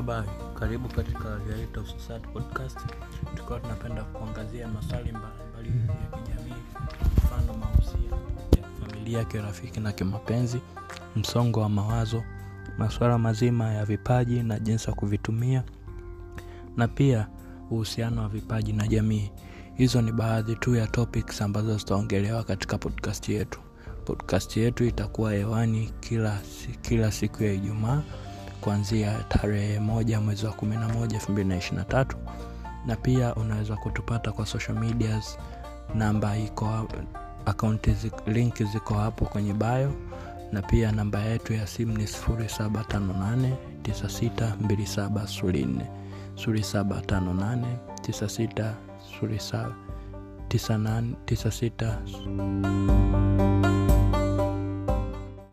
Habari, karibu katika podcast. Tukiwa tunapenda kuangazia maswali mbalimbali ya kijamii, mfano mahusiano ya familia, kirafiki na kimapenzi, msongo wa mawazo, masuala mazima ya vipaji na jinsi ya kuvitumia, na pia uhusiano wa vipaji na jamii. Hizo ni baadhi tu ya topics ambazo zitaongelewa katika podcast yetu. Podcast yetu itakuwa hewani kila, kila siku ya Ijumaa kuanzia tarehe moja mwezi wa kumi na moja elfu mbili na pia unaweza kutupata kwa social medias. Namba iko akaunti link ziko hapo kwenye bayo na pia namba yetu ya simu ni 758 962704 0758 96 96